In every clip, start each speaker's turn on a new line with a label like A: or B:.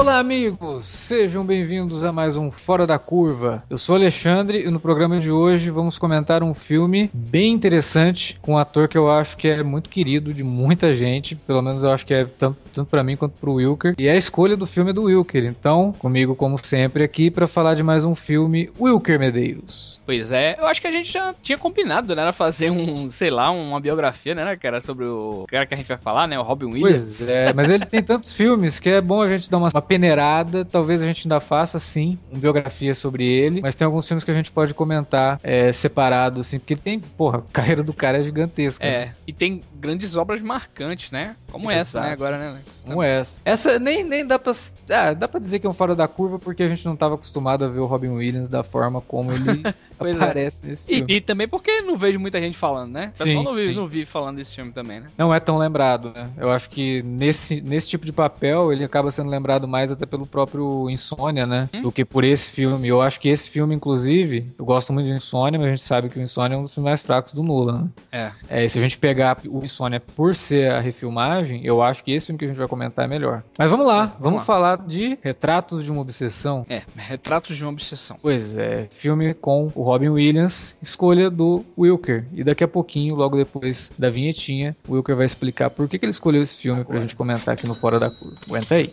A: Olá, amigos! Sejam bem-vindos a mais um Fora da Curva. Eu sou Alexandre e no programa de hoje vamos comentar um filme bem interessante com um ator que eu acho que é muito querido de muita gente, pelo menos eu acho que é tanto, tanto para mim quanto pro Wilker. E a escolha do filme é do Wilker. Então, comigo, como sempre, aqui para falar de mais um filme, Wilker Medeiros.
B: Pois é, eu acho que a gente já tinha combinado, né? Fazer um, sei lá, uma biografia, né, cara, sobre o cara que a gente vai falar, né? O Robin Williams.
A: Pois é, mas ele tem tantos filmes que é bom a gente dar uma, uma peneirada. Talvez a gente ainda faça, sim, uma biografia sobre ele. Mas tem alguns filmes que a gente pode comentar é, separado, assim, porque ele tem, porra, a carreira do cara é gigantesca.
B: É, né? e tem grandes obras marcantes, né? Como Exato. essa, né, agora, né?
A: Como essa. Essa nem, nem dá pra. Ah, dá pra dizer que é um fora da curva, porque a gente não tava acostumado a ver o Robin Williams da forma como ele é. aparece é. nesse filme.
B: E, e, também porque não vejo muita gente falando, né? O pessoal não, vive, não vive falando desse filme também, né?
A: Não é tão lembrado, né? Eu acho que nesse, nesse tipo de papel ele acaba sendo lembrado mais até pelo próprio Insônia, né? Hum? Do que por esse filme. Eu acho que esse filme, inclusive, eu gosto muito de Insônia, mas a gente sabe que o Insônia é um dos filmes mais fracos do Nolan, né? É. é. Se a gente pegar o Insônia por ser a refilmagem, eu acho que esse filme que a gente vai comentar é melhor. Mas vamos lá, é, vamos, vamos lá. falar de Retratos de uma Obsessão.
B: É, Retratos de uma Obsessão.
A: Pois é, filme com o Robin Williams escolha do Wilker. E daqui a pouquinho, logo depois da vinhetinha, o Wilker vai explicar por que, que ele escolheu esse filme pra gente comentar aqui no Fora da Curva. Aguenta aí.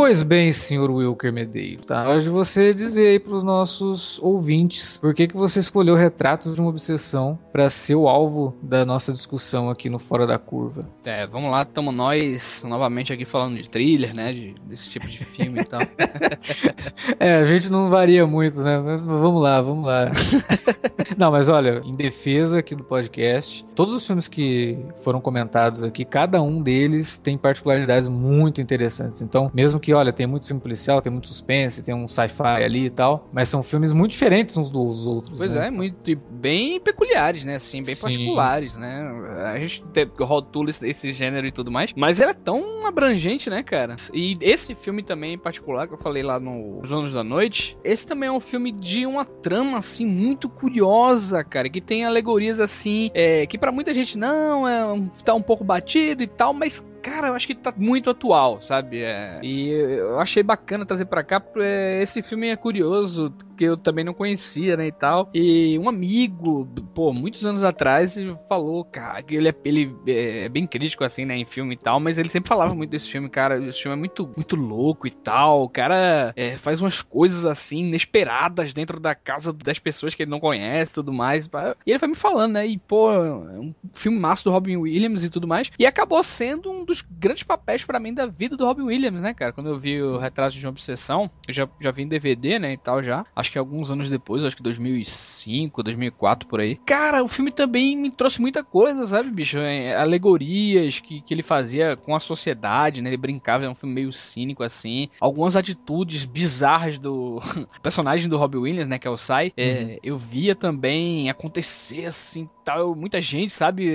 A: Pois bem, senhor Wilker Medeiro, tá? Hora de você dizer aí pros nossos ouvintes por que, que você escolheu Retratos de uma Obsessão para ser o alvo da nossa discussão aqui no Fora da Curva.
B: É, vamos lá, estamos nós novamente aqui falando de thriller, né? De, desse tipo de filme e tal.
A: é, a gente não varia muito, né? Mas vamos lá, vamos lá. não, mas olha, em defesa aqui do podcast, todos os filmes que foram comentados aqui, cada um deles tem particularidades muito interessantes. Então, mesmo que olha, tem muito filme policial, tem muito suspense, tem um sci-fi ali e tal, mas são filmes muito diferentes uns dos outros.
B: Pois
A: né?
B: é, muito bem peculiares, né? Assim, bem Sim. particulares, né? A gente rotula esse gênero e tudo mais, mas ele é tão abrangente, né, cara? E esse filme também em particular, que eu falei lá no Os Anos da Noite, esse também é um filme de uma trama, assim, muito curiosa, cara, que tem alegorias, assim, é, que para muita gente não, é, tá um pouco batido e tal, mas cara, eu acho que tá muito atual, sabe? É, e eu achei bacana trazer para cá, porque esse filme é curioso, que eu também não conhecia, né, e tal. E um amigo, pô, muitos anos atrás, falou, cara, que ele é, ele é bem crítico, assim, né, em filme e tal, mas ele sempre falava muito desse filme, cara, esse filme é muito, muito louco e tal, o cara é, faz umas coisas, assim, inesperadas dentro da casa das pessoas que ele não conhece e tudo mais. E ele foi me falando, né, e, pô, é um filme massa do Robin Williams e tudo mais, e acabou sendo um dos grandes papéis para mim da vida do Robin Williams, né, cara? Quando eu vi o Retrato de uma Obsessão, eu já, já vi em DVD, né, e tal já. Acho que alguns anos depois, acho que 2005, 2004, por aí. Cara, o filme também me trouxe muita coisa, sabe, bicho? É, alegorias que, que ele fazia com a sociedade, né? Ele brincava, é um filme meio cínico, assim. Algumas atitudes bizarras do personagem do Robin Williams, né, que é o Sai. É, uhum. Eu via também acontecer, assim, tal. Muita gente, sabe?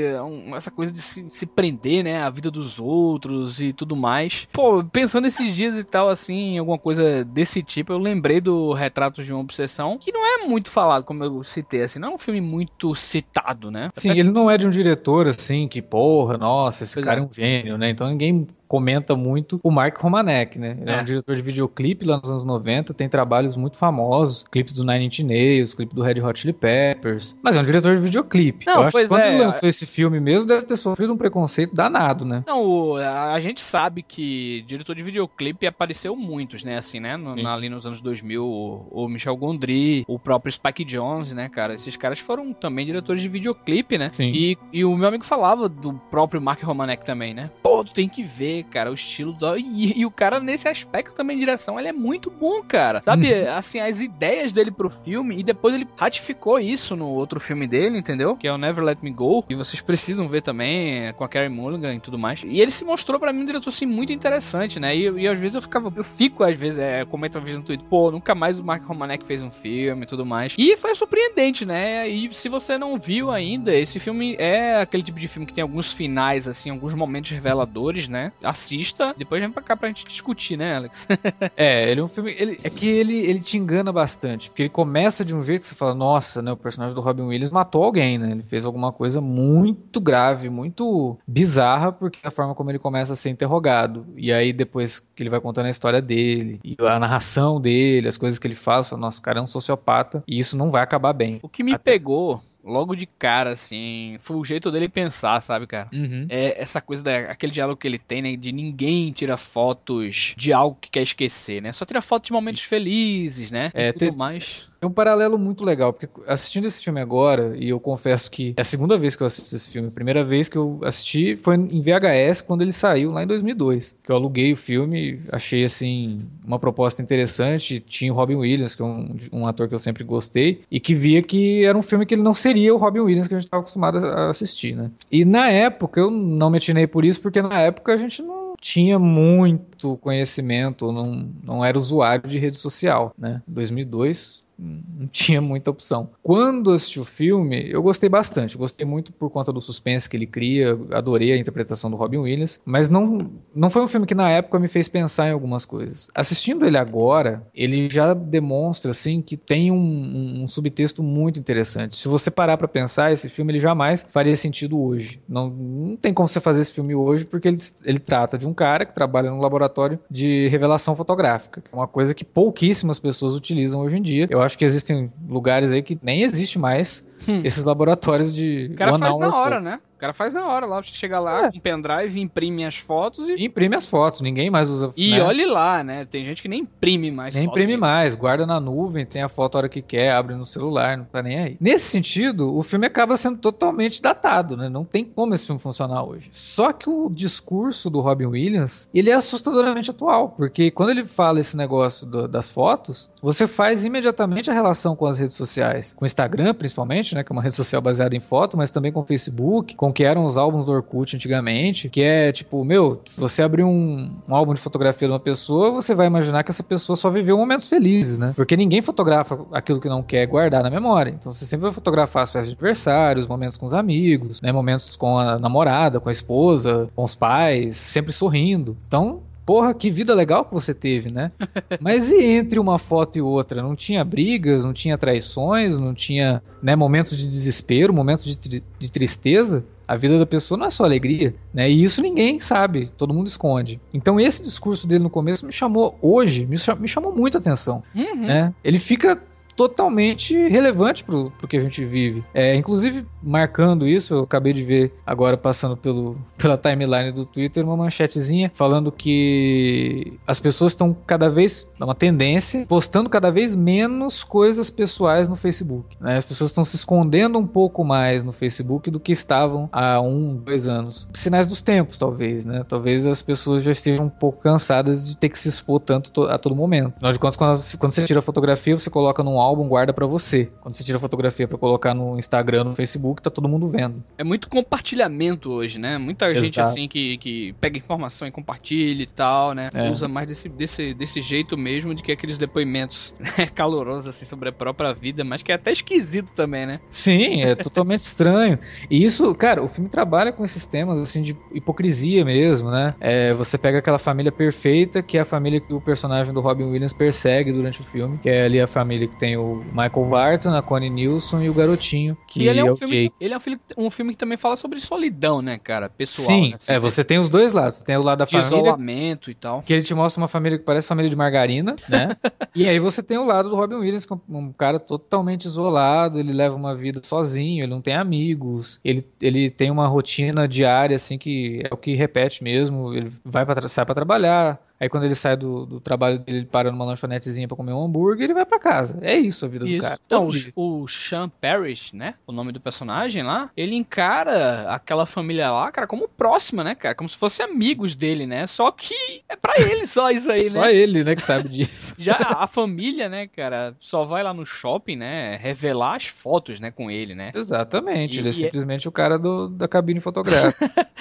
B: Essa coisa de se, se prender, né? A vida dos outros e tudo mais. Pô, pensando esses dias e tal, assim, alguma coisa desse tipo, eu lembrei do Retratos de uma Obsessão, que não é muito falado, como eu citei, assim, não é um filme muito citado, né?
A: Sim, ele não é de um diretor, assim, que, porra, nossa, esse pois cara é. é um gênio, né? Então ninguém comenta muito o Mark Romanek, né? Ele é. é. um diretor de videoclipe lá nos anos 90, tem trabalhos muito famosos, clipes do Nine Inch Nails, clipe do Red Hot Chili Peppers, mas é um diretor de videoclipe. Não, Eu acho que quando é. ele lançou esse filme mesmo, deve ter sofrido um preconceito danado, né?
B: Não, a gente sabe que diretor de videoclipe apareceu muitos, né, assim, né, no, ali nos anos 2000, o Michel Gondry, o próprio Spike Jones, né, cara, esses caras foram também diretores de videoclipe, né? Sim. E, e o meu amigo falava do próprio Mark Romanek também, né? Pô, tu tem que ver, cara, o estilo do... E, e o cara, nesse aspecto também, de direção, ele é muito bom, cara. Sabe, uhum. assim, as ideias dele pro filme, e depois ele ratificou isso no outro filme dele, entendeu? Que é o Never Let Me Go, e vocês precisam ver também, com a Carey Mulligan e tudo mais. E ele se mostrou para mim um diretor, assim, muito interessante, né? E, e às vezes eu ficava, eu fico, às vezes, é, comento às vezes no Twitter, pô, nunca mais o Mark Romanek fez um filme e tudo mais. E foi surpreendente, né? E se você não viu ainda, esse filme é aquele tipo de filme que tem alguns finais, assim, alguns momentos reveladores, né? Assista, depois vem pra cá pra gente discutir, né, Alex?
A: é, ele é um filme. Ele, é que ele, ele te engana bastante, porque ele começa de um jeito que você fala, nossa, né? O personagem do Robin Williams matou alguém, né? Ele fez alguma coisa muito grave, muito bizarra, porque a forma como ele começa a ser interrogado. E aí, depois que ele vai contando a história dele, e a narração dele, as coisas que ele faz, você fala, nossa, o cara é um sociopata, e isso não vai acabar bem.
B: O que me Até... pegou logo de cara, assim, foi o jeito dele pensar, sabe, cara? Uhum. É essa coisa daquele diálogo que ele tem, né? De ninguém tira fotos de algo que quer esquecer, né? Só tira foto de momentos felizes, né?
A: É,
B: e tudo tem... mais.
A: É um paralelo muito legal, porque assistindo esse filme agora, e eu confesso que é a segunda vez que eu assisto esse filme, a primeira vez que eu assisti foi em VHS, quando ele saiu lá em 2002, que eu aluguei o filme, achei, assim, uma proposta interessante, tinha o Robin Williams, que é um, um ator que eu sempre gostei, e que via que era um filme que ele não seria o Robin Williams que a gente estava acostumado a assistir, né? E na época, eu não me atinei por isso, porque na época a gente não tinha muito conhecimento, não, não era usuário de rede social, né? 2002 não tinha muita opção. Quando assisti o filme, eu gostei bastante. Gostei muito por conta do suspense que ele cria, adorei a interpretação do Robin Williams, mas não, não foi um filme que na época me fez pensar em algumas coisas. Assistindo ele agora, ele já demonstra assim que tem um, um subtexto muito interessante. Se você parar para pensar, esse filme ele jamais faria sentido hoje. Não, não tem como você fazer esse filme hoje porque ele, ele trata de um cara que trabalha num laboratório de revelação fotográfica, que é uma coisa que pouquíssimas pessoas utilizam hoje em dia. Eu acho que existem lugares aí que nem existe mais hum. esses laboratórios de.
B: O cara faz na hora, né? O cara faz na hora lá. Você chega lá é. com um pendrive, imprime as fotos e.
A: Imprime as fotos, ninguém mais usa.
B: E né? olhe lá, né? Tem gente que nem imprime mais
A: Nem imprime mesmo. mais, guarda na nuvem, tem a foto a hora que quer, abre no celular, não tá nem aí. Nesse sentido, o filme acaba sendo totalmente datado, né? Não tem como esse filme funcionar hoje. Só que o discurso do Robin Williams, ele é assustadoramente atual, porque quando ele fala esse negócio do, das fotos, você faz imediatamente a relação com as redes sociais, com o Instagram principalmente, né? Que é uma rede social baseada em foto, mas também com o Facebook, com que eram os álbuns do Orkut antigamente, que é tipo, meu, se você abrir um, um, álbum de fotografia de uma pessoa, você vai imaginar que essa pessoa só viveu momentos felizes, né? Porque ninguém fotografa aquilo que não quer guardar na memória. Então você sempre vai fotografar as festas de aniversário, os momentos com os amigos, né? Momentos com a namorada, com a esposa, com os pais, sempre sorrindo. Então, porra, que vida legal que você teve, né? Mas e entre uma foto e outra? Não tinha brigas, não tinha traições, não tinha né, momentos de desespero, momentos de, tri de tristeza? A vida da pessoa não é só alegria, né? E isso ninguém sabe, todo mundo esconde. Então esse discurso dele no começo me chamou hoje, me, chamou, me chamou muita atenção, uhum. né? Ele fica totalmente relevante pro, pro que a gente vive. É, inclusive, marcando isso, eu acabei de ver agora passando pelo, pela timeline do Twitter uma manchetezinha falando que as pessoas estão cada vez, é uma tendência, postando cada vez menos coisas pessoais no Facebook. Né? As pessoas estão se escondendo um pouco mais no Facebook do que estavam há um, dois anos. Sinais dos tempos, talvez, né? Talvez as pessoas já estejam um pouco cansadas de ter que se expor tanto a todo momento. Afinal de contas, quando, quando você tira a fotografia, você coloca num álbum guarda para você. Quando você tira fotografia para colocar no Instagram, no Facebook, tá todo mundo vendo.
B: É muito compartilhamento hoje, né? Muita Exato. gente assim que, que pega informação e compartilha e tal, né? É. Usa mais desse, desse, desse jeito mesmo de que aqueles depoimentos né, calorosos assim sobre a própria vida, mas que é até esquisito também, né?
A: Sim, é totalmente estranho. E isso, cara, o filme trabalha com esses temas assim de hipocrisia mesmo, né? É, você pega aquela família perfeita que é a família que o personagem do Robin Williams persegue durante o filme, que é ali a família que tem tem o Michael Barton, a Connie Nielsen e o garotinho, que
B: e ele é, um
A: é
B: filme,
A: Jake.
B: ele é um filme, um filme que também fala sobre solidão, né, cara? Pessoal,
A: Sim,
B: né? assim,
A: é, você tem os dois lados. Você tem o lado da família,
B: isolamento e tal.
A: que ele te mostra uma família que parece família de margarina, né? e aí você tem o lado do Robin Williams, que é um cara totalmente isolado, ele leva uma vida sozinho, ele não tem amigos, ele, ele tem uma rotina diária, assim, que é o que repete mesmo, ele vai para sai pra trabalhar, Aí quando ele sai do, do trabalho dele, ele para numa lanchonetezinha pra comer um hambúrguer e ele vai pra casa. É isso a vida
B: Isso.
A: do cara.
B: Então, o, o Sean Parrish, né? O nome do personagem lá, ele encara aquela família lá, cara, como próxima, né, cara? Como se fossem amigos dele, né? Só que é pra ele só isso aí,
A: Só
B: né?
A: ele, né, que sabe disso.
B: Já a família, né, cara, só vai lá no shopping, né, revelar as fotos, né, com ele, né?
A: Exatamente,
B: E-
A: ele é
B: e é-
A: simplesmente o cara do, da cabine fotográfica.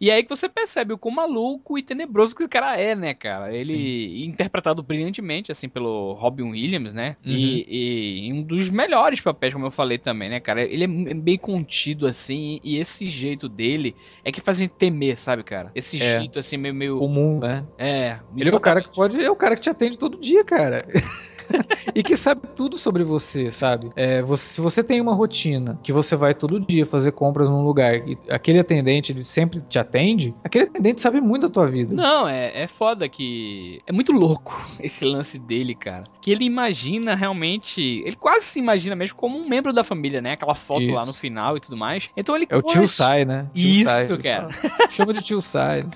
B: E aí que você percebe o quão maluco e tenebroso que esse cara é, né, cara? Ele interpretado brilhantemente, assim, pelo Robin Williams, né?
A: Uhum.
B: E, e um dos melhores papéis, como eu falei também, né, cara? Ele é bem contido, assim, e esse jeito dele é que faz a gente temer, sabe, cara? Esse
A: É.
B: jeito, assim, meio... meio
A: Comum, né?
B: é,
A: Ele é o cara que pode, é o cara que te atende todo dia, cara. e que sabe tudo sobre você, sabe? É, você- se você tem uma rotina que você vai todo dia fazer compras num lugar e aquele atendente ele sempre te atende, aquele atendente sabe muito da tua vida.
B: Não, é, é foda que. É muito louco esse lance dele, cara. Que ele imagina realmente. Ele quase se imagina mesmo como um membro da família, né? Aquela foto lá
A: Isso.
B: no final e tudo mais. Então ele
A: É o tio Sai, né? Tio
B: Isso,
A: Sai.
B: Cara.
A: Chama de tio Sai.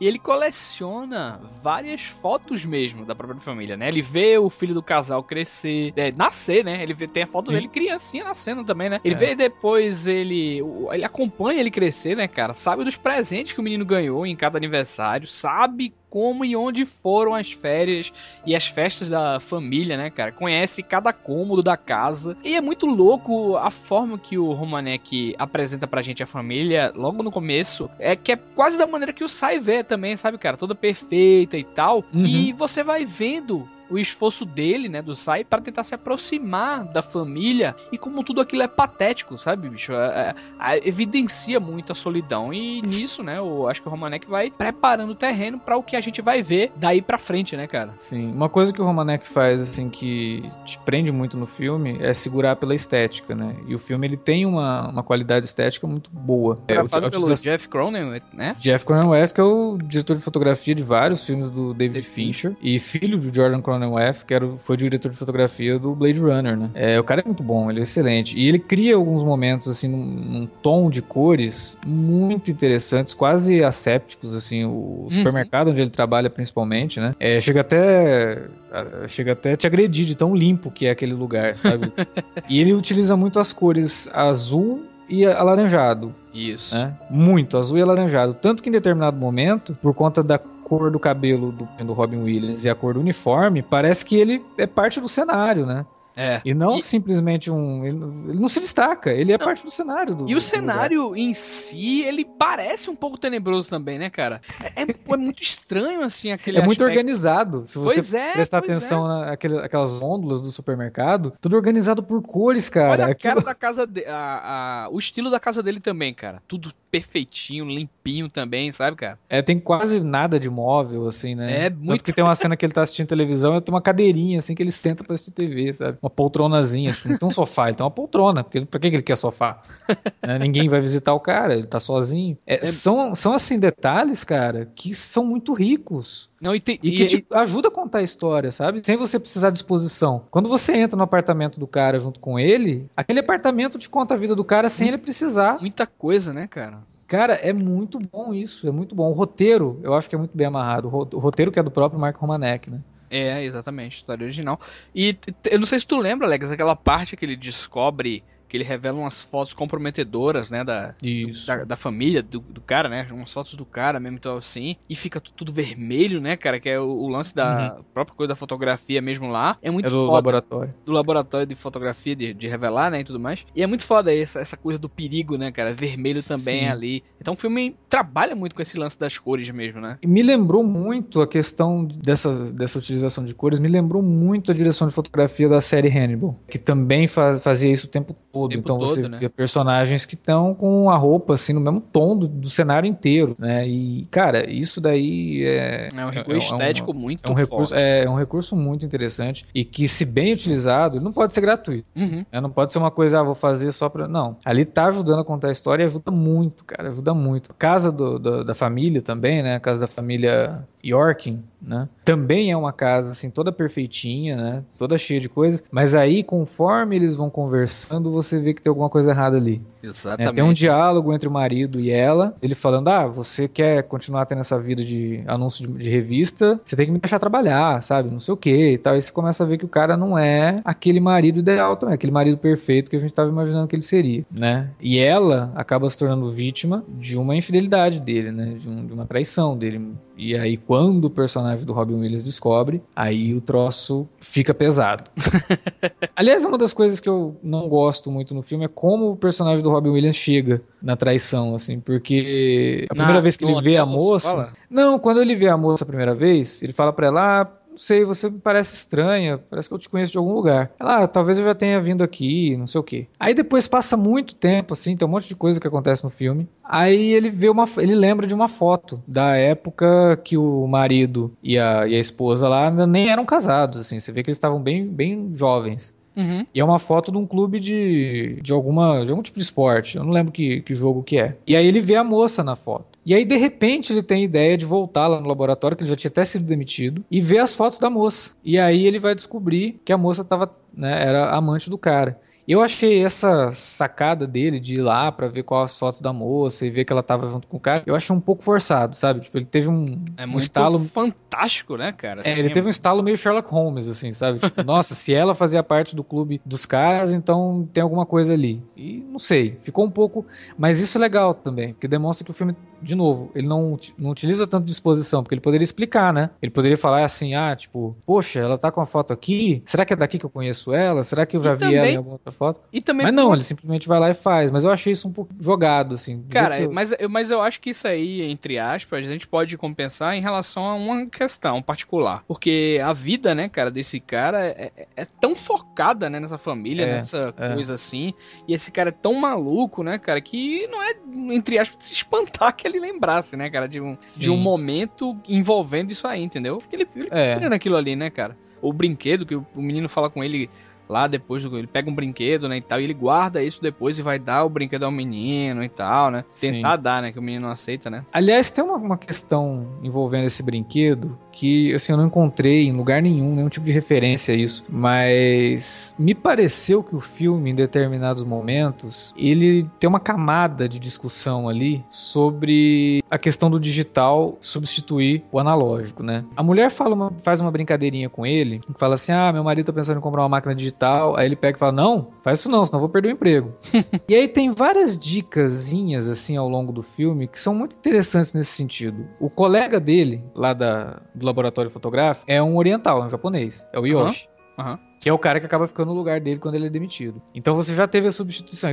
B: E ele coleciona várias fotos mesmo da própria família, né? Ele vê o filho do casal crescer, é, nascer, né? Ele vê, tem a foto
A: Sim.
B: dele criancinha nascendo também, né? Ele
A: É.
B: vê depois ele. Ele acompanha ele crescer, né, cara? Sabe dos presentes que o menino ganhou em cada aniversário, sabe como e onde foram as férias e as festas da família, né, cara? Conhece cada cômodo da casa. E é muito louco a forma que o Romanek apresenta pra gente a família logo no começo. É que é quase da maneira que o Sai vê também, sabe, cara? Toda perfeita e tal.
A: Uhum.
B: E você vai vendo o esforço dele, né, do Sai, pra tentar se aproximar da família e como tudo aquilo é patético, sabe, bicho? É- é- é- evidencia muito a solidão e nisso, né, eu acho que o Romanek vai preparando o terreno pra o que a gente vai ver daí pra frente, né, cara?
A: Sim, uma coisa que o Romanek faz, assim, que te prende muito no filme é segurar pela estética, né? E o filme, ele tem uma, uma qualidade estética muito boa. É,
B: Gravado
A: a
B: pelo Jeff Cronin, né?
A: Jeff Cronenweth, que é o diretor de fotografia de vários filmes do David,
B: David
A: Fincher, e filho do Jordan Cronenweth, que era, foi diretor de fotografia do Blade Runner, né? É, o cara é muito bom, ele é excelente. E ele cria alguns momentos, assim, num, num tom de cores muito interessantes, quase assépticos, assim, o supermercado onde ele trabalha principalmente, né? É, chega até chega até te agredir de tão limpo que é aquele lugar, sabe? e ele utiliza muito as cores azul e alaranjado
B: Isso.
A: né? Muito, azul e alaranjado. Tanto que em determinado momento, por conta da cor do cabelo do, do Robin Williams e a cor do uniforme, parece que ele é parte do cenário, né?
B: É.
A: E não
B: E-
A: simplesmente um. Ele, não se destaca, ele é parte do cenário do.
B: E o cenário em si, ele parece um pouco tenebroso também, né, cara? É, é- é muito estranho, assim, aquele
A: lugar. É muito
B: aspecto.
A: organizado. Se você
B: Pois é,
A: prestar atenção naquele, aquelas ôndulas do supermercado, tudo organizado por cores, cara.
B: Olha a
A: Aquilo-
B: cara da casa dele, o estilo da casa dele também, cara. Tudo perfeitinho, limpinho também, sabe, cara?
A: É, tem quase nada de móvel, assim, né?
B: É,
A: Tanto
B: muito-
A: que tem uma cena que ele tá assistindo televisão e tem uma cadeirinha, assim, que ele senta pra assistir TV, sabe? Uma poltronazinha. Tipo, não tem um sofá, ele tem uma poltrona. Porque, pra que ele quer sofá? Né? Ninguém vai visitar o cara, ele tá sozinho. É, São, são, assim, detalhes, cara, que são muito ricos.
B: Não, e, tem,
A: E que te ajuda a contar a história, sabe? Sem você precisar de exposição. Quando você entra no apartamento do cara junto com ele, aquele apartamento te conta a vida do cara sem ele precisar.
B: muita coisa, né, cara?
A: Cara, é muito bom isso, é muito bom. O roteiro, eu acho que é muito bem amarrado. O ro- o roteiro que é do próprio Mark Romanek, né?
B: É, exatamente, história original. E eu não sei se tu lembra, Alex, aquela parte que ele descobre que ele revela umas fotos comprometedoras, né, da,
A: Isso.
B: da, da família do, do cara, né? Umas fotos do cara mesmo, então assim. E fica tu- tudo vermelho, né, cara? Que é o, o lance da própria coisa da fotografia mesmo lá. É muito
A: É do
B: foda.
A: laboratório.
B: do laboratório de fotografia, de, de revelar, né, e tudo mais. E é muito foda essa, essa coisa do perigo, né, cara? Vermelho também
A: Sim.
B: ali. Então o filme trabalha muito com esse lance das cores mesmo, né?
A: E Me lembrou muito a questão dessa, dessa utilização de cores, me lembrou muito a direção de fotografia da série Hannibal, que também fa- fazia isso o tempo todo. Todo. Tempo então todo, você né? vê personagens que estão com a roupa assim no mesmo tom do, do, cenário inteiro, né? E cara, isso daí é
B: é um recurso é, estético
A: é um,
B: muito
A: é um recurso,
B: forte.
A: É, é, um recurso muito interessante e que se bem utilizado, não pode ser gratuito. Uhum. É, não pode ser uma coisa, ah, vou fazer só para não. Ali tá ajudando a contar a história e ajuda muito, cara, ajuda muito. Casa do, do, da família também, né? Casa da família Yorkin, né? Também é uma casa assim toda perfeitinha, né? Toda cheia de coisas, mas aí conforme eles vão conversando, você vê que tem alguma coisa errada ali.
B: Exatamente.
A: É, tem um diálogo entre o marido e ela, ele falando: "Ah, você quer continuar tendo essa vida de anúncio de, de revista, você tem que me deixar trabalhar, sabe? Não sei o que e tal". Aí você começa a ver que o cara não é aquele marido ideal também, aquele marido perfeito que a gente estava imaginando que ele seria, né? E ela acaba se tornando vítima de uma infidelidade dele, né? De, um, de uma traição dele. E aí quando o personagem do Robin Williams descobre, aí o troço fica pesado. Aliás, uma das coisas que eu não gosto muito no filme é como o personagem do Robin Williams chega na traição, assim, porque a primeira na, vez que ele vê a moça. Não, quando ele vê a moça a primeira vez, ele fala pra ela: ah, não sei, você me parece estranha, parece que eu te conheço de algum lugar. Ela, ah, talvez eu já tenha vindo aqui, não sei o quê. Aí depois passa muito tempo, assim, tem um monte de coisa que acontece no filme. Aí ele vê uma, ele lembra de uma foto da época que o marido e a, e a esposa lá nem eram casados, assim, você vê que eles estavam bem, bem jovens. Uhum. E é uma foto de um clube de, de, alguma, de algum tipo de esporte. Eu não lembro que, que jogo que é. E aí ele vê a moça na foto. E aí, de repente, ele tem a ideia de voltar lá no laboratório, que ele já tinha até sido demitido, e ver as fotos da moça. E aí ele vai descobrir que a moça tava, né, era amante do cara. Eu achei essa sacada dele de ir lá para ver quais as fotos da moça e ver que ela tava junto com o cara, eu achei um pouco forçado, sabe? Tipo, ele teve um,
B: é
A: um estalo
B: fantástico, né, cara?
A: É, assim, ele teve um estalo meio Sherlock Holmes, assim, sabe? Tipo, nossa, se ela fazia parte do clube dos caras, então tem alguma coisa ali. E não sei, ficou um pouco, mas isso é legal também, porque demonstra que o filme de novo, ele não, não utiliza tanto disposição, porque ele poderia explicar, né? Ele poderia falar assim, ah, tipo, poxa, ela tá com a foto aqui, será que é daqui que eu conheço ela? Será que eu já e vi também, ela em alguma outra foto?
B: E também
A: mas não, ele simplesmente vai lá e faz, mas eu achei isso um pouco jogado, assim.
B: Cara, eu... Mas, mas eu acho que isso aí, entre aspas, a gente pode compensar em relação a uma questão particular, porque a vida, né, cara, desse cara é, é, é tão focada, né, nessa família, é, nessa é. coisa assim, e esse cara é tão maluco, né, cara, que não é, entre aspas, se espantar que ele lembrasse, né, cara, de um, de um momento envolvendo isso aí, entendeu? Porque ele, ele é. naquilo ali, né, cara? O brinquedo que o menino fala com ele lá depois ele pega um brinquedo, né, e tal, e ele guarda isso depois e vai dar o brinquedo ao menino e tal, né? Tentar Sim. dar, né, que o menino não aceita, né?
A: Aliás, tem uma, uma questão envolvendo esse brinquedo que, assim, eu não encontrei em lugar nenhum, nenhum tipo de referência a isso, mas me pareceu que o filme, em determinados momentos, ele tem uma camada de discussão ali sobre a questão do digital substituir o analógico, né? A mulher fala uma, faz uma brincadeirinha com ele, fala assim, ah, meu marido tá pensando em comprar uma máquina digital tal. Aí ele pega e fala: Não, faz isso não, senão eu vou perder o emprego. e aí tem várias dicasinhas assim ao longo do filme que são muito interessantes nesse sentido. O colega dele, lá da, do laboratório fotográfico, é um oriental, é um japonês, é o Yoshi. Uhum. Uhum que é o cara que acaba ficando no lugar dele quando ele é demitido. Então você já teve a substituição.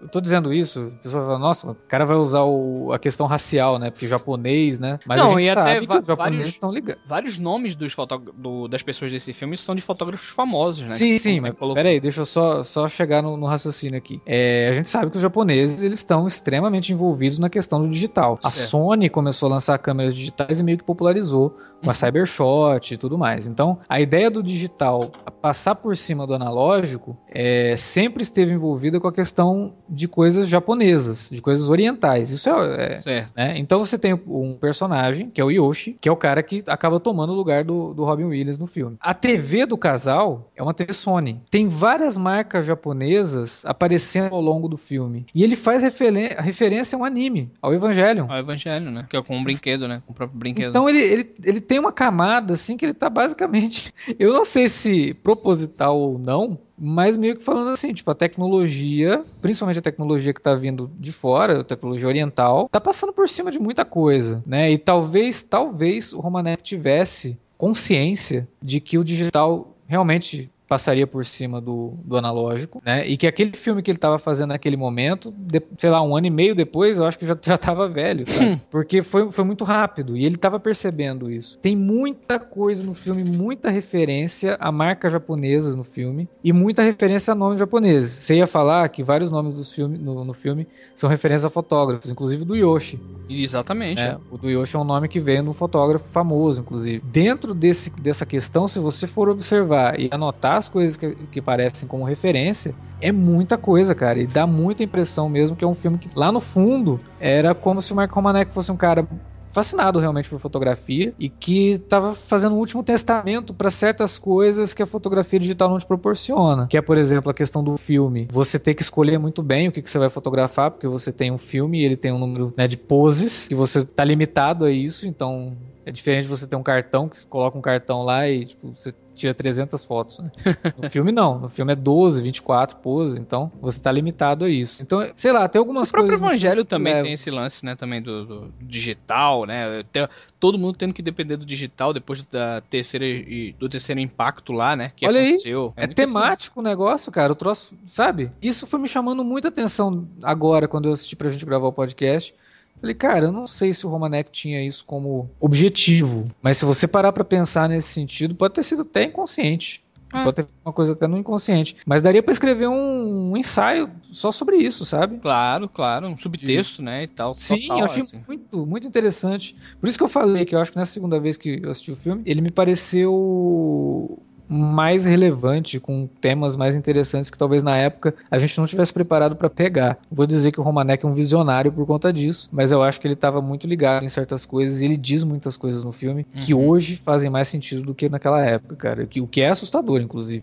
A: Eu tô dizendo isso, a pessoa fala, nossa, o cara vai usar o, a questão racial, né? Porque japonês, né?
B: Mas Não, a gente e sabe até que os japoneses estão ligados. Vários nomes dos do, das pessoas desse filme são de fotógrafos famosos, né?
A: Sim, sim, mas colocou... peraí, deixa eu só, só chegar no, no raciocínio aqui. É, a gente sabe que os japoneses, eles estão extremamente envolvidos na questão do digital. A Sony começou a lançar câmeras digitais e meio que popularizou com a uhum. Cybershot e tudo mais. Então, a ideia do digital passar por cima do analógico é, sempre esteve envolvida com a questão de coisas japonesas, de coisas orientais. Isso é. é né? Então você tem um personagem, que é o Yoshi, que é o cara que acaba tomando o lugar do, do Robin Williams no filme. A TV do casal é uma TV Sony. Tem várias marcas japonesas aparecendo ao longo do filme. E ele faz referência a um anime, ao Evangelion.
B: Ao Evangelion, né? Que é com um brinquedo, né? Com o próprio brinquedo.
A: Então ele, ele, ele tem uma camada, assim, que ele tá basicamente. Eu não sei se proposital ou não, mas meio que falando assim, tipo, a tecnologia, principalmente a tecnologia que tá vindo de fora, a tecnologia oriental, tá passando por cima de muita coisa, né? E talvez, talvez o Romanek tivesse consciência de que o digital realmente passaria por cima do, do analógico, né? E que aquele filme que ele estava fazendo naquele momento, de, sei lá, um ano e meio depois, eu acho que já, já tava velho, Porque foi, foi muito rápido e ele estava percebendo isso. Tem muita coisa no filme, muita referência a marcas japonesas no filme e muita referência a nomes japoneses. Você ia falar que vários nomes dos filme, no, no filme são referências a fotógrafos, inclusive do Yoshi.
B: Exatamente.
A: É, o do Yoshi é um nome que veio num fotógrafo famoso, inclusive. Dentro desse, dessa questão, se você for observar e anotar as coisas que, que parecem como referência, é muita coisa, cara. E dá muita impressão mesmo que é um filme que lá no fundo era como se o Mark Romanek fosse um cara fascinado realmente por fotografia e que estava fazendo um último testamento para certas coisas que a fotografia digital não te proporciona. Que é, por exemplo, a questão do filme. Você tem que escolher muito bem o que, que você vai fotografar, porque você tem um filme e ele tem um número né, de poses e você está limitado a isso, então é diferente você ter um cartão, que coloca um cartão lá e tipo, você tira 300 fotos. Né? No filme não, no filme é 12, 24 poses, então você tá limitado a isso. Então, sei lá, tem algumas coisas...
B: O próprio Evangelho também tem esse lance, né, também do, do digital, né, todo mundo tendo que depender do digital depois da terceira do terceiro impacto lá, né, que
A: Olha aconteceu. Aí, é, é temático o negócio, cara, o troço, sabe? Isso foi me chamando muita atenção agora, quando eu assisti pra gente gravar o podcast, Falei, cara, eu não sei se o Romanek tinha isso como objetivo, mas se você parar para pensar nesse sentido, pode ter sido até inconsciente. É. Pode ter uma coisa até no inconsciente. Mas daria para escrever um, um, ensaio só sobre isso, sabe?
B: Claro, claro. Um subtexto, De... né? E tal.
A: Sim, total, eu achei assim. muito, muito interessante. Por isso que eu falei que eu acho que nessa segunda vez que eu assisti o filme, ele me pareceu mais relevante, com temas mais interessantes que talvez na época a gente não tivesse preparado para pegar. Vou dizer que o Romanek é um visionário por conta disso, mas eu acho que ele estava muito ligado em certas coisas e ele diz muitas coisas no filme uhum. que hoje fazem mais sentido do que naquela época, cara. O que é assustador, inclusive.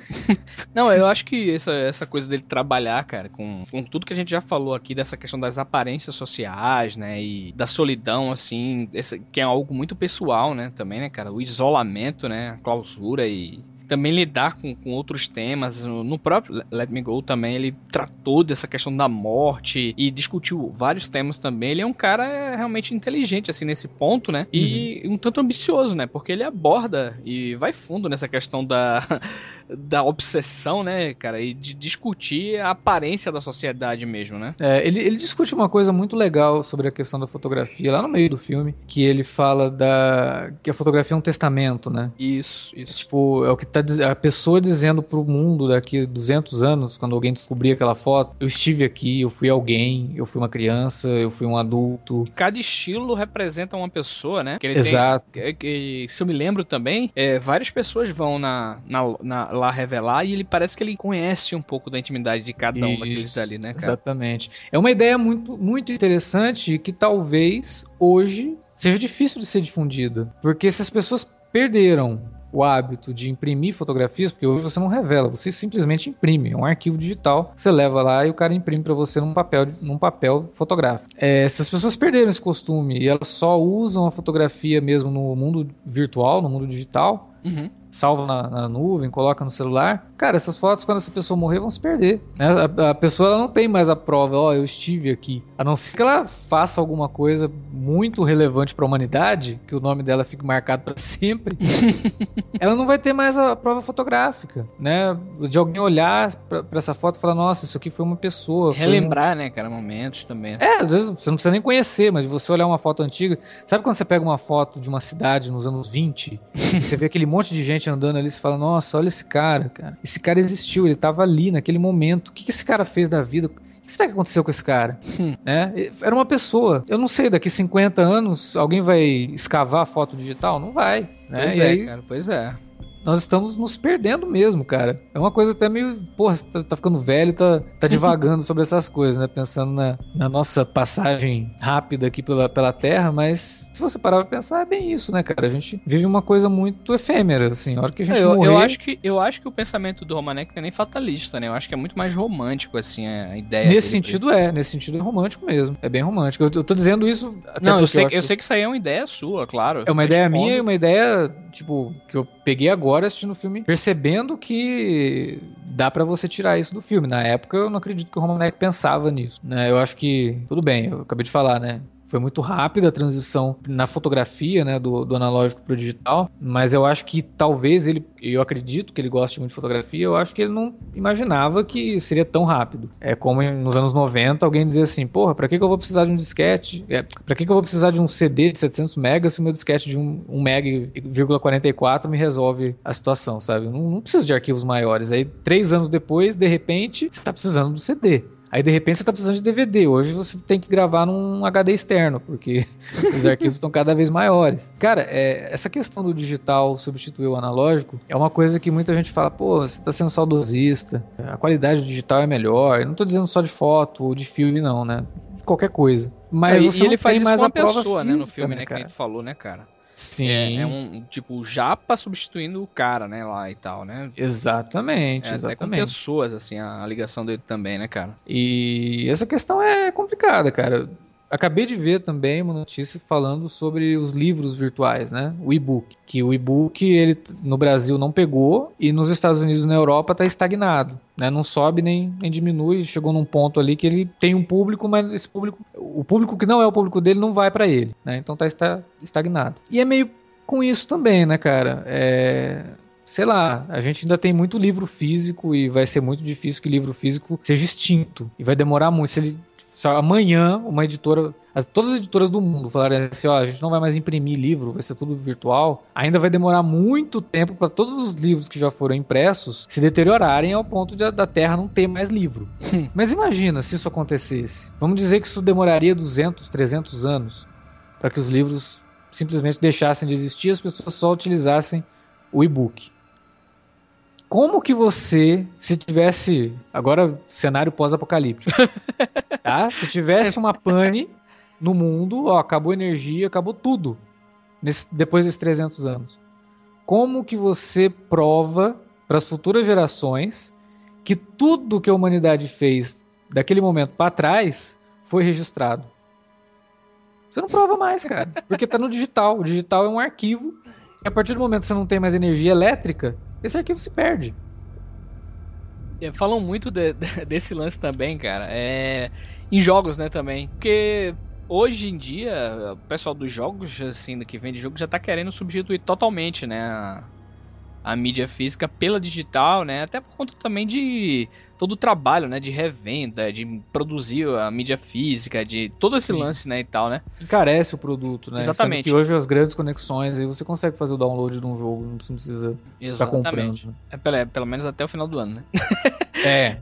B: não, eu acho que essa, essa coisa dele trabalhar, cara, com, com tudo que a gente já falou aqui dessa questão das aparências sociais, né, e da solidão, assim, essa, que é algo muito pessoal, né, também, né, cara, o isolamento, né, a clausura e também lidar com, com outros temas. No próprio Let Me Go também ele tratou dessa questão da morte e discutiu vários temas também. Ele é um cara é, realmente inteligente assim nesse ponto, né? E uhum. um tanto ambicioso, né? Porque ele aborda e vai fundo nessa questão da da obsessão, né, cara, e de discutir a aparência da sociedade mesmo, né?
A: É, ele, ele discute uma coisa muito legal sobre a questão da fotografia lá no meio do filme, que ele fala da que a fotografia é um testamento, né?
B: Isso, isso.
A: É, tipo, é o que tá a pessoa dizendo pro mundo daqui 200 anos, quando alguém descobrir aquela foto, eu estive aqui, eu fui alguém, eu fui uma criança, eu fui um adulto.
B: Cada estilo representa uma pessoa, né?
A: Exato.
B: Tem, que, que, se eu me lembro também, é, várias pessoas vão na, na, na lá revelar e ele parece que ele conhece um pouco da intimidade de cada um Isso, daqueles ali, né,
A: cara? Exatamente. É uma ideia muito, muito interessante que talvez hoje seja difícil de ser difundida. Porque se as pessoas perderam o hábito de imprimir fotografias, porque hoje você não revela, você simplesmente imprime, é um arquivo digital, você leva lá e o cara imprime para você num papel, num papel fotográfico. É, se as pessoas perderam esse costume e elas só usam a fotografia mesmo no mundo virtual, no mundo digital, uhum salva na, na, nuvem, coloca no celular. Cara, essas fotos, quando essa pessoa morrer, vão se perder. Né? A, a, pessoa ela não tem mais a prova, ó, oh, eu estive aqui. A não ser que ela faça alguma coisa muito relevante para a humanidade, que o nome dela fique marcado para sempre, ela não vai ter mais a prova fotográfica, né? De alguém olhar para essa foto e falar, nossa, isso aqui foi uma pessoa.
B: Relembrar,
A: um...
B: né, cara, momentos também.
A: É, às vezes você não precisa nem conhecer, mas você olhar uma foto antiga. Sabe quando você pega uma foto de uma cidade nos anos 20 e você vê aquele monte de gente gente andando ali, você fala, nossa, olha esse cara, cara. Esse cara existiu, ele tava ali naquele momento. O que, que esse cara fez da vida? O que será que aconteceu com esse cara? Hum. Né? Era uma pessoa. Eu não sei, daqui 50 anos, alguém vai escavar a foto digital? Não vai. Né?
B: Pois
A: e
B: é,
A: aí,
B: cara, pois é
A: nós estamos nos perdendo mesmo, cara. É uma coisa até meio. Porra, você tá, tá ficando velho, tá, tá divagando sobre essas coisas, né? Pensando na, na, nossa passagem rápida aqui pela, pela Terra, mas se você parar pra pensar, é bem isso, né, cara? A gente vive uma coisa muito efêmera, assim. A hora que a gente
B: eu,
A: morrer...
B: eu acho que Eu acho que o pensamento do Romanek não é nem fatalista, né? Eu acho que é muito mais romântico, assim, a ideia.
A: Nesse sentido é, nesse sentido é romântico mesmo. É bem romântico. Eu, eu tô dizendo isso.
B: não, eu sei, eu, eu sei que isso aí é uma ideia sua, claro.
A: É uma ideia minha e uma ideia, tipo, que eu peguei agora assistindo o filme percebendo que dá para você tirar isso do filme. Na época eu não acredito que o Romanek pensava nisso, né? Eu acho que tudo bem, eu acabei de falar, né? Foi muito rápida a transição na fotografia, né, do, do analógico para o digital, mas eu acho que talvez ele, eu acredito que ele goste muito de fotografia, eu acho que ele não imaginava que seria tão rápido. É como nos anos 90 alguém dizia assim, porra, para que, que eu vou precisar de um disquete? É, para que, que eu vou precisar de um CD de 700 megas se o meu disquete de 1, 1 mega 44 me resolve a situação, sabe? Não, não preciso de arquivos maiores. Aí, três anos depois, de repente, você está precisando do CD. Aí de repente você está precisando de DVD. Hoje você tem que gravar num HD externo, porque os arquivos estão cada vez maiores. Cara, é, essa questão do digital substituir o analógico é uma coisa que muita gente fala, pô, você está sendo saudosista, a qualidade digital é melhor. Eu não estou dizendo só de foto ou de filme, não, né? De qualquer coisa. Mas
B: e ele faz mais uma pessoa, né, no filme, né, cara? que a gente falou, né, cara?
A: Sim.
B: É, é, um, tipo, o japa substituindo o cara, né, lá e tal, né?
A: Exatamente, é, exatamente.
B: Até com pessoas, assim, a, a ligação dele também, né, cara?
A: E essa questão é complicada, cara. Acabei de ver também uma notícia falando sobre os livros virtuais, né? O e-book. Que o e-book, ele no Brasil não pegou e nos Estados Unidos e na Europa está estagnado. Né? Não sobe nem, nem diminui. Chegou num ponto ali que ele tem um público, mas esse público, o público que não é o público dele não vai para ele. Né? Então está estagnado. E é meio com isso também, né, cara? É sei lá, a gente ainda tem muito livro físico e vai ser muito difícil que livro físico seja extinto. E vai demorar muito. Se ele só amanhã uma editora, as, todas as editoras do mundo falarem assim, ó, a gente não vai mais imprimir livro, vai ser tudo virtual. Ainda vai demorar muito tempo para todos os livros que já foram impressos se deteriorarem ao ponto de, da Terra não ter mais livro. Mas imagina se isso acontecesse. Vamos dizer que isso demoraria 200, 300 anos para que os livros simplesmente deixassem de existir, as pessoas só utilizassem o e-book. Como que você, se tivesse. Agora, cenário pós-apocalíptico. tá? Se tivesse uma pane no mundo, ó, acabou a energia, acabou tudo. Nesse, depois desses 300 anos. Como que você prova para as futuras gerações que tudo que a humanidade fez daquele momento para trás foi registrado? Você não prova mais, cara. Porque tá no digital. O digital é um arquivo. E a partir do momento que você não tem mais energia elétrica, esse arquivo se perde.
B: É, falam muito de, de, desse lance também, cara. É, em jogos, né, também. Porque hoje em dia, o pessoal dos jogos, assim, que vende jogo, já tá querendo substituir totalmente, né, a, a mídia física pela digital, né? Até por conta também de todo o trabalho, né, de revenda, de produzir a mídia física, de todo esse Sim. lance, né, e tal, né?
A: Encarece o produto, né?
B: Exatamente.
A: que hoje as grandes conexões, aí você consegue fazer o download de um jogo, não precisa estar comprando. Né?
B: É, pelo, é, pelo menos até o final do ano, né?
A: É.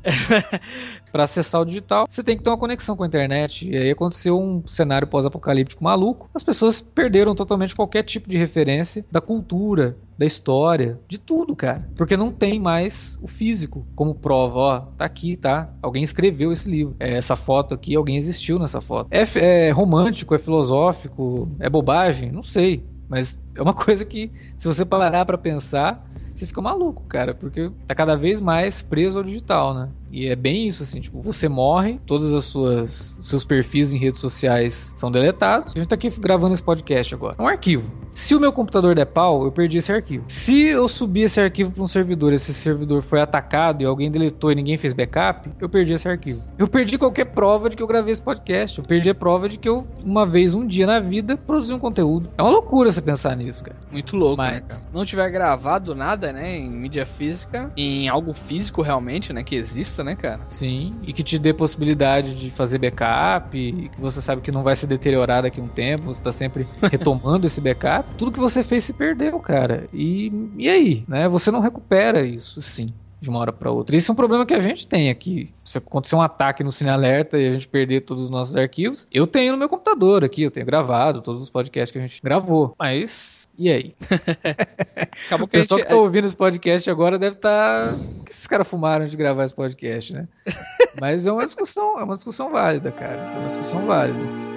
A: para acessar o digital, você tem que ter uma conexão com a internet. E aí aconteceu um cenário pós-apocalíptico maluco. As pessoas perderam totalmente qualquer tipo de referência da cultura, da história, de tudo, cara. Porque não tem mais o físico como prova, ó, tá aqui, tá? Alguém escreveu esse livro. É, essa foto aqui, alguém existiu nessa foto. É, é romântico, é filosófico, é bobagem? Não sei. Mas é uma coisa que, se você parar para pensar, você fica maluco, cara, porque tá cada vez mais preso ao digital, né? E é bem isso, assim, tipo, você morre, todas as suas seus perfis em redes sociais são deletados. A gente tá aqui gravando esse podcast agora. É um arquivo. Se o meu computador der pau, eu perdi esse arquivo. Se eu subir esse arquivo para um servidor, esse servidor foi atacado e alguém deletou e ninguém fez backup, eu perdi esse arquivo. Eu perdi qualquer prova de que eu gravei esse podcast. Eu perdi a prova de que eu, uma vez, um dia na vida, produzi um conteúdo. É uma loucura você pensar nisso, cara.
B: Muito louco, né, Mas... né, cara? Não tiver gravado nada, né, em mídia física, em algo físico realmente, né, que exista, né, cara?
A: Sim, e que te dê possibilidade de fazer backup, que você sabe que não vai se deteriorar daqui a um tempo, você tá sempre retomando esse backup tudo que você fez se perdeu, cara. E, e aí, né? Você não recupera isso, sim de uma hora para outra. Isso é um problema que a gente tem aqui. Se acontecer um ataque no Cine Alerta e a gente perder todos os nossos arquivos, eu tenho no meu computador aqui, eu tenho gravado todos os podcasts que a gente gravou. Mas e aí? Acabou que o pessoal gente... que tá ouvindo esse podcast agora deve estar. Tá... O que esses caras fumaram de gravar esse podcast, né? Mas é uma discussão, é uma discussão válida, cara. É uma discussão válida.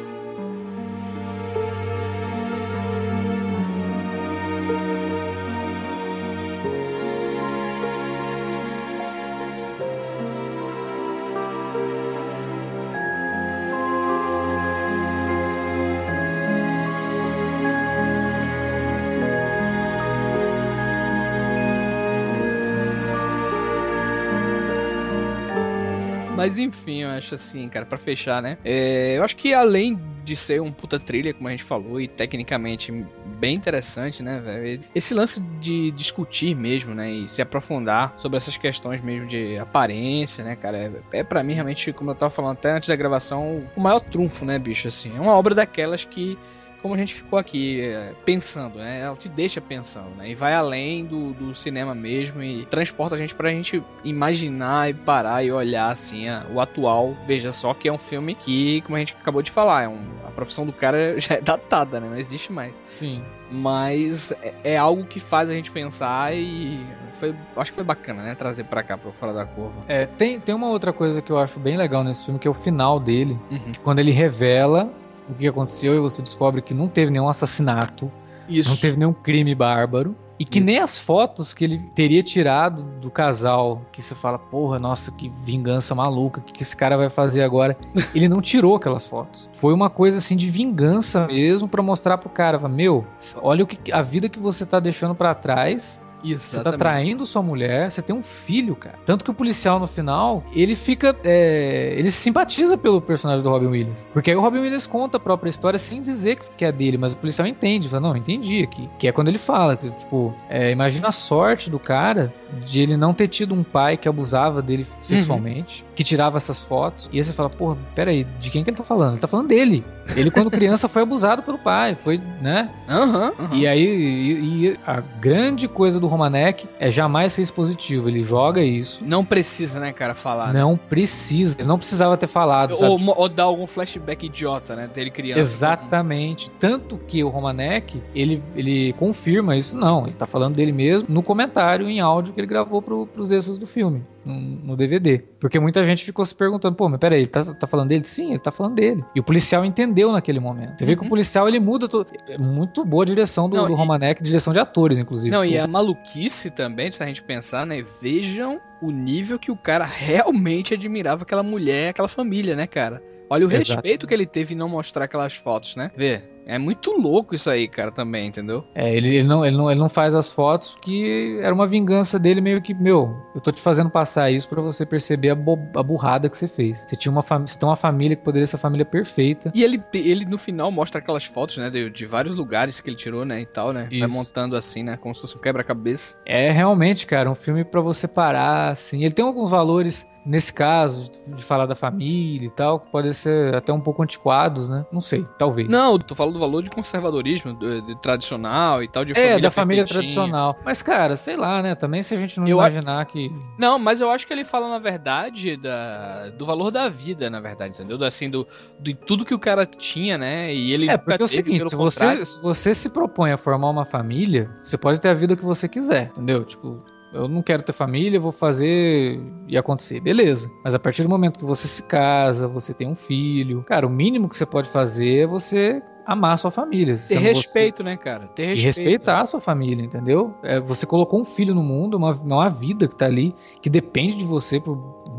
B: Mas enfim, eu acho assim, cara, para fechar, né? É, eu acho que além de ser um puta trilha, como a gente falou, e tecnicamente bem interessante, né, velho? Esse lance de discutir mesmo, né, e se aprofundar sobre essas questões mesmo de aparência, né, cara, é, é para mim realmente, como eu tava falando até antes da gravação, o maior trunfo, né, bicho, assim. É uma obra daquelas que como a gente ficou aqui é, pensando, né? Ela te deixa pensando, né? E vai além do, do cinema mesmo e transporta a gente pra gente imaginar e parar e olhar, assim, a, o atual. Veja só que é um filme que, como a gente acabou de falar, é um, a profissão do cara já é datada, né? Não existe mais.
A: Sim.
B: Mas é, é algo que faz a gente pensar e foi, acho que foi bacana, né? Trazer pra cá, pra Fora da Curva.
A: É, tem, tem uma outra coisa que eu acho bem legal nesse filme, que é o final dele. Uhum. quando ele revela o que aconteceu e você descobre que não teve nenhum assassinato, Isso. não teve nenhum crime bárbaro. E que Isso. nem as fotos que ele teria tirado do casal, que você fala, porra, nossa, que vingança maluca, o que, que esse cara vai fazer agora? ele não tirou aquelas fotos. Foi uma coisa assim de vingança mesmo para mostrar pro cara, meu, olha o que a vida que você tá deixando para trás
B: isso.
A: Você tá traindo sua mulher, você tem um filho, cara. Tanto que o policial no final, ele fica. É, ele se simpatiza pelo personagem do Robin Williams. Porque aí o Robin Williams conta a própria história sem dizer que é dele, mas o policial entende. Fala, não, entendi aqui. Que é quando ele fala, que, tipo, é, imagina a sorte do cara de ele não ter tido um pai que abusava dele sexualmente, uhum. que tirava essas fotos. E aí você fala, porra, peraí, de quem que ele tá falando? Ele tá falando dele. Ele, quando criança, foi abusado pelo pai, foi, né?
B: Aham. Uhum,
A: uhum. E aí, e, e a grande coisa do Romanek é jamais ser expositivo. Ele joga isso.
B: Não precisa, né, cara, falar.
A: Né? Não né? precisa. Ele não precisava ter falado.
B: Ou, ou, dar algum flashback idiota, né? Dele criança.
A: Exatamente. Tanto que o Romanek, ele, ele confirma isso. Não, ele tá falando dele mesmo no comentário em áudio que ele gravou pro, pros extras do filme no, no, DVD. Porque muita gente ficou se perguntando, pô, mas peraí, ele tá, tá falando dele? Sim, ele tá falando dele. E o policial entendeu naquele momento. Você uhum. vê que o uhum. policial, ele muda. To... É muito boa a direção do, Não, do Romanek, direção de atores, inclusive.
B: Não, e a maluquice também, se a gente pensar, né? Vejam o nível que o cara realmente admirava aquela mulher, aquela família, né, cara? Olha o Exato. respeito que ele teve em não mostrar aquelas fotos, né? Vê. É muito louco isso aí, cara, também, entendeu?
A: É, ele, ele, não, ele, não, ele não faz as fotos que era uma vingança dele, meio que, meu, eu tô te fazendo passar isso para você perceber a, bo, a, burrada que você fez. Você tinha uma você tem uma família que poderia ser a família perfeita.
B: E ele, ele no final mostra aquelas fotos, né, de, de vários lugares que ele tirou, né, e tal, né? Isso. Vai montando assim, né, como se fosse um quebra-cabeça.
A: É realmente, cara, um filme para você parar, assim. Ele tem alguns valores nesse caso, de falar da família e tal, podem ser até um pouco antiquados, né? Não sei, talvez.
B: Não, tu falou do valor de conservadorismo, de, de tradicional e tal, de
A: é, família da família tradicional. Mas, cara, sei lá, né? Também se a gente não eu imaginar acho... que...
B: Não, mas eu acho que ele fala, na verdade, da... do valor da vida, na verdade, entendeu? Assim, do, de tudo que o cara tinha, né? E ele
A: É, porque é o seguinte, se você, se você se propõe a formar uma família, você pode ter a vida que você quiser, entendeu? Tipo, eu não quero ter família, vou fazer e acontecer. Beleza. Mas a partir do momento que você se casa, você tem um filho, cara, o mínimo que você pode fazer é você amar a sua família.
B: Ter respeito, você... né, cara? Ter respeito.
A: E respeitar a sua família, entendeu? É, você colocou um filho no mundo, uma, uma vida que tá ali, que depende de você por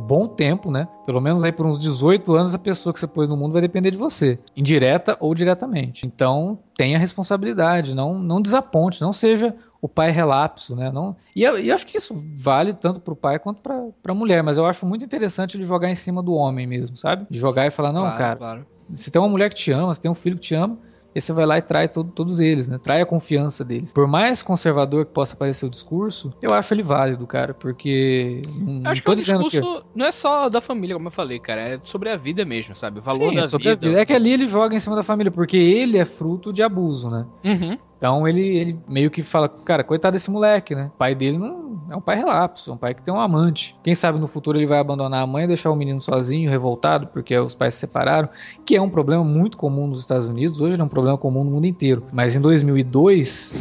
A: bom tempo, né? Pelo menos aí por uns 18 anos a pessoa que você pôs no mundo vai depender de você, indireta ou diretamente. Então, tenha responsabilidade, não não desaponte, não seja o pai relapso, né? Não, e, e acho que isso vale tanto para o pai quanto para a mulher, mas eu acho muito interessante ele jogar em cima do homem mesmo, sabe? De jogar e falar, não, claro, cara, claro. você tem uma mulher que te ama, você tem um filho que te ama, e você vai lá e trai todo, todos eles, né? Trai a confiança deles. Por mais conservador que possa parecer o discurso, eu acho ele válido, cara, porque.
B: Não, acho que o discurso que... não é só da família, como eu falei, cara, é sobre a vida mesmo, sabe? O valor Sim, da é vida. vida.
A: É que ali ele joga em cima da família, porque ele é fruto de abuso, né?
B: Uhum.
A: Então ele, ele meio que fala, cara, coitado desse moleque, né? O pai dele não é um pai relapso, é um pai que tem um amante. Quem sabe no futuro ele vai abandonar a mãe e deixar o menino sozinho, revoltado, porque os pais se separaram, que é um problema muito comum nos Estados Unidos, hoje é um problema comum no mundo inteiro. Mas em 2002,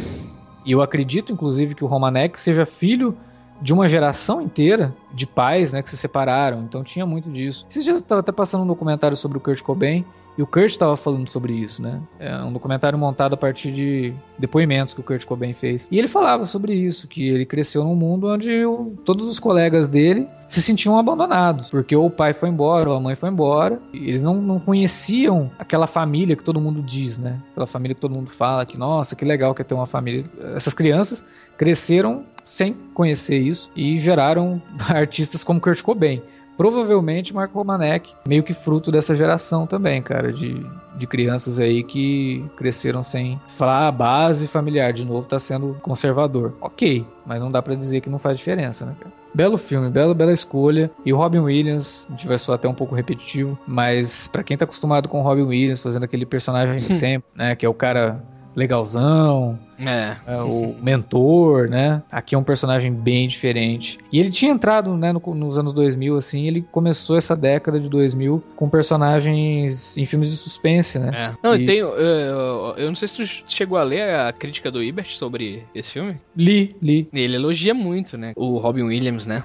A: e eu acredito inclusive que o Romanek seja filho de uma geração inteira de pais, né, que se separaram. Então tinha muito disso. Esses dias eu estava até passando um documentário sobre o Kurt Cobain e o Kurt estava falando sobre isso, né? É um documentário montado a partir de depoimentos que o Kurt Cobain fez. E ele falava sobre isso, que ele cresceu num mundo onde o, todos os colegas dele se sentiam abandonados, porque ou o pai foi embora ou a mãe foi embora. eles não, não conheciam aquela família que todo mundo diz, né? Aquela família que todo mundo fala que, nossa, que legal que é ter uma família. Essas crianças cresceram sem conhecer isso e geraram artistas como Kurt Cobain. Provavelmente Marco Romanek, meio que fruto dessa geração também, cara, de, de crianças aí que cresceram sem falar a base familiar de novo tá sendo conservador. Ok, mas não dá para dizer que não faz diferença, né, cara? Belo filme, bela, bela escolha. E o Robin Williams, a gente vai soar até um pouco repetitivo, mas para quem tá acostumado com o Robin Williams fazendo aquele personagem sempre, né, que é o cara legalzão, é. é. o mentor, né? Aqui é um personagem bem diferente. E ele tinha entrado, né, no, nos anos 2000, assim, ele começou essa década de 2000 com personagens em filmes de suspense, né?
B: É. Não, e tem, eu, eu, não sei se tu chegou a ler a crítica do Ibert sobre esse filme.
A: Li, li.
B: Ele elogia muito, né? O Robin Williams, né?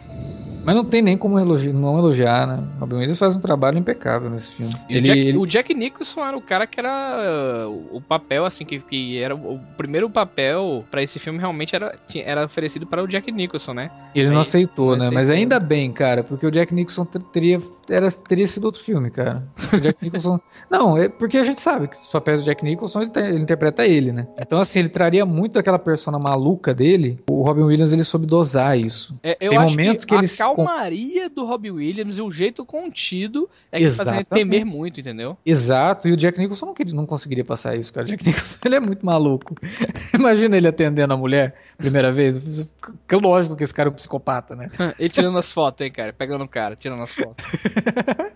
A: Mas não tem nem como elogiar, não elogiar, né? Robin Williams faz um trabalho impecável nesse filme.
B: Ele, o, Jack, ele... o, Jack, Nicholson era o cara que era uh, o papel, assim, que, que era o primeiro papel para esse filme realmente era, era oferecido para o Jack Nicholson, né?
A: Ele Aí, não aceitou, né? Aceitou. Mas ainda bem, cara, porque o Jack Nicholson teria, era, teria sido outro filme, cara. O Jack Nicholson. não, é porque a gente sabe que os papéis do Jack Nicholson ele, ele interpreta ele, né? Então, assim, ele traria muito aquela persona maluca dele. O Robin Williams ele soube dosar isso.
B: É, eu Tem acho momentos que, que eles calmaria do Robbie Williams e o jeito contido é que Exatamente. faz temer muito, entendeu?
A: Exato, e o Jack Nicholson não, não conseguiria passar isso, cara. O Jack Nicholson ele é muito maluco. Imagina ele atendendo a mulher primeira vez. Que lógico que esse cara é um psicopata, né?
B: ele tirando as fotos, hein, cara? Pegando o cara, tirando as fotos.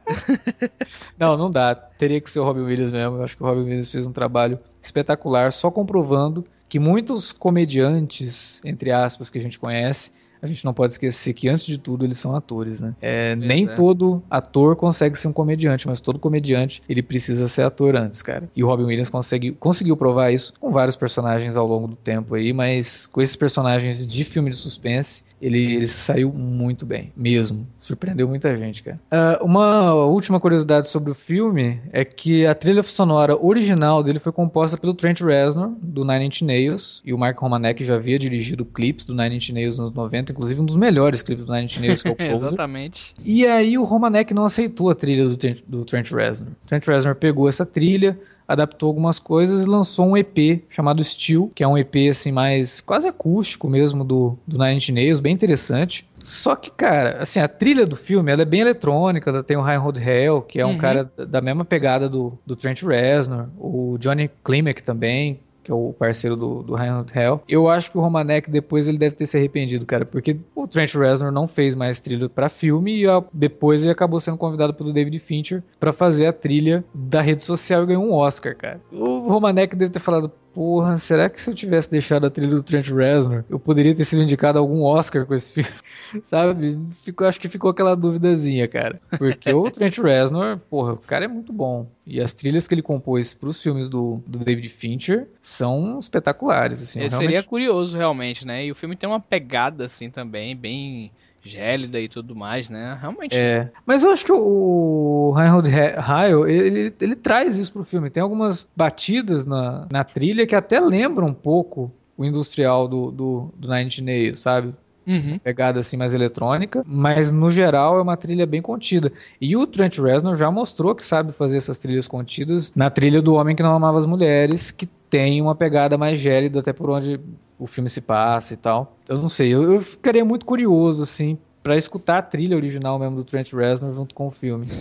A: não, não dá. Teria que ser o Robin Williams mesmo. Eu acho que o Robin Williams fez um trabalho espetacular, só comprovando que muitos comediantes, entre aspas, que a gente conhece, a gente não pode esquecer que, antes de tudo, eles são atores, né? É, nem é. todo ator consegue ser um comediante, mas todo comediante, ele precisa ser ator antes, cara. E o Robin Williams consegue, conseguiu provar isso com vários personagens ao longo do tempo aí, mas com esses personagens de filme de suspense, ele, ele saiu muito bem, mesmo. Surpreendeu muita gente, cara. Uh, uma última curiosidade sobre o filme é que a trilha sonora original dele foi composta pelo Trent Reznor, do Nine Inch Nails, e o Mark Romanek já havia dirigido clipes do Nine Inch Nails nos 90, inclusive um dos melhores clipes do Nine Inch Nails, que é o Closer.
B: Exatamente.
A: E aí o Romanek não aceitou a trilha do, do Trent Reznor. Trent Reznor pegou essa trilha, adaptou algumas coisas e lançou um EP chamado Steel, que é um EP assim mais quase acústico mesmo do, do Nine Inch Nails, bem interessante. Só que, cara, assim, a trilha do filme, ela é bem eletrônica, tem o Reinhold Hell, que é um uhum. cara da mesma pegada do, do Trent Reznor, o Johnny Klimek também, que é o parceiro do, do Ryan Hell. Eu acho que o Romanek depois ele deve ter se arrependido, cara, porque o Trent Reznor não fez mais trilha para filme e depois ele acabou sendo convidado pelo David Fincher para fazer a trilha da rede social e ganhou um Oscar, cara. O Romanek deve ter falado, porra, será que se eu tivesse deixado a trilha do Trent Reznor, eu poderia ter sido indicado a algum Oscar com esse filme? Sabe? Ficou, acho que ficou aquela duvidazinha, cara. Porque o Trent Reznor, porra, o cara é muito bom. E as trilhas que ele compôs para os filmes do, do David Fincher são espetaculares, assim.
B: Realmente... Seria curioso, realmente, né? E o filme tem uma pegada, assim, também, bem gélida e tudo mais, né? Realmente.
A: É. Mas eu acho que o Reinhold Heil, ele, ele traz isso pro filme. Tem algumas batidas na, na trilha que até lembram um pouco o industrial do, do, do Nine Nails, sabe? Uhum. Pegada assim mais eletrônica, mas no geral é uma trilha bem contida. E o Trent Reznor já mostrou que sabe fazer essas trilhas contidas na trilha do Homem que Não Amava as Mulheres, que tem uma pegada mais gélida até por onde o filme se passa e tal. Eu não sei, eu, eu ficaria muito curioso, assim, para escutar a trilha original mesmo do Trent Reznor junto com o filme,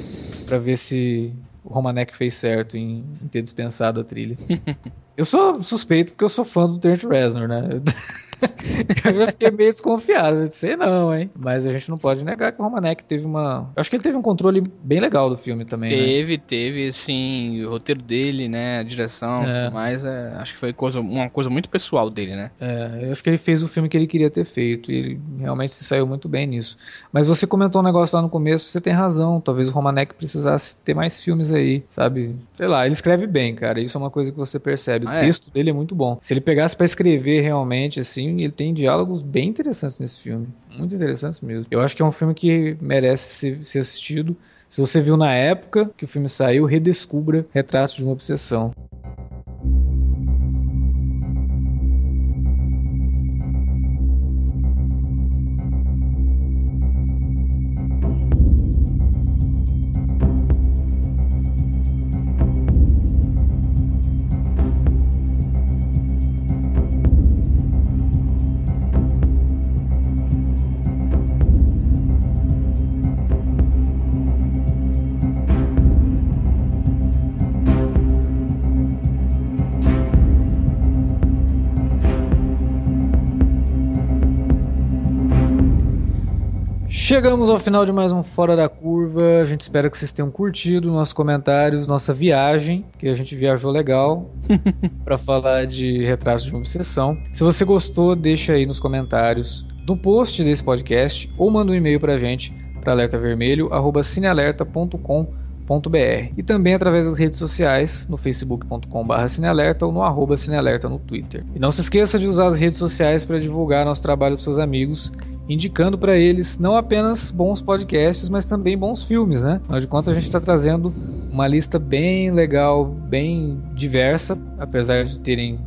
A: para ver se o Romanek fez certo em, em ter dispensado a trilha. eu sou suspeito porque eu sou fã do Trent Reznor, né? eu já fiquei meio desconfiado. Sei não, hein? Mas a gente não pode negar que o Romanek teve uma. Eu acho que ele teve um controle bem legal do filme também.
B: Né? Teve, né? teve, assim, o roteiro dele, né? A direção e é. tudo mais. É, acho que foi coisa, uma coisa muito pessoal dele, né?
A: É, eu acho que ele fez o filme que ele queria ter feito. E ele realmente se saiu muito bem nisso. Mas você comentou um negócio lá no começo, você tem razão. Talvez o Romanek precisasse ter mais filmes aí, sabe? Sei lá, ele escreve bem, cara. Isso é uma coisa que você percebe. Ah, o é? texto dele é muito bom. Se ele pegasse para escrever realmente, assim, ele tem diálogos bem interessantes nesse filme. Muito interessantes mesmo. Eu acho que é um filme que merece ser, ser assistido. Se você viu na época que o filme saiu, redescubra Retratos de uma Obsessão. Chegamos ao final de mais um Fora da Curva. A gente espera que vocês tenham curtido nossos comentários, nossa viagem, que a gente viajou legal para falar de retratos de uma obsessão. Se você gostou, deixa aí nos comentários do post desse podcast ou manda um e-mail pra gente para alertavermelho@cinealerta.com e também através das redes sociais, no facebook.com.br cinealerta ou no arroba cinealerta no Twitter. E não se esqueça de usar as redes sociais para divulgar nosso trabalho para seus amigos, indicando para eles não apenas bons podcasts, mas também bons filmes, né? Afinal de contas, a gente está trazendo uma lista bem legal, bem diversa, apesar de terem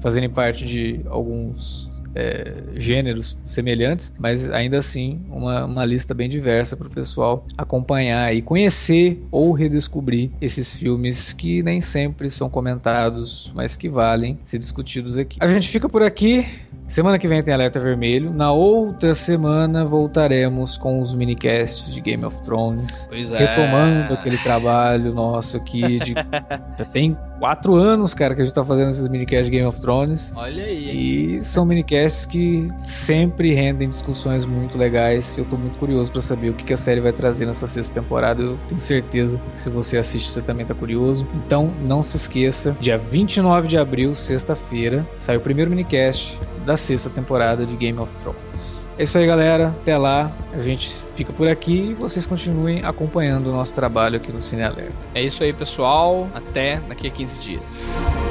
A: fazerem parte de alguns é, gêneros semelhantes, mas ainda assim uma, uma lista bem diversa para o pessoal acompanhar e conhecer ou redescobrir esses filmes que nem sempre são comentados, mas que valem ser discutidos aqui. A gente fica por aqui. Semana que vem tem Alerta Vermelho. Na outra semana voltaremos com os minicasts de Game of Thrones.
B: Pois é.
A: Retomando aquele trabalho nosso aqui de. já tem quatro anos, cara, que a gente tá fazendo esses minicasts de Game of Thrones.
B: Olha aí.
A: Hein? E são minicasts que sempre rendem discussões muito legais. Eu tô muito curioso para saber o que, que a série vai trazer nessa sexta temporada. Eu tenho certeza que se você assiste, você também tá curioso. Então, não se esqueça, dia 29 de abril, sexta-feira, sai o primeiro minicast da sexta temporada de Game of Thrones. É isso aí, galera. Até lá. A gente fica por aqui e vocês continuem acompanhando o nosso trabalho aqui no Cine Alerta.
B: É isso aí, pessoal. Até daqui a 15 dias.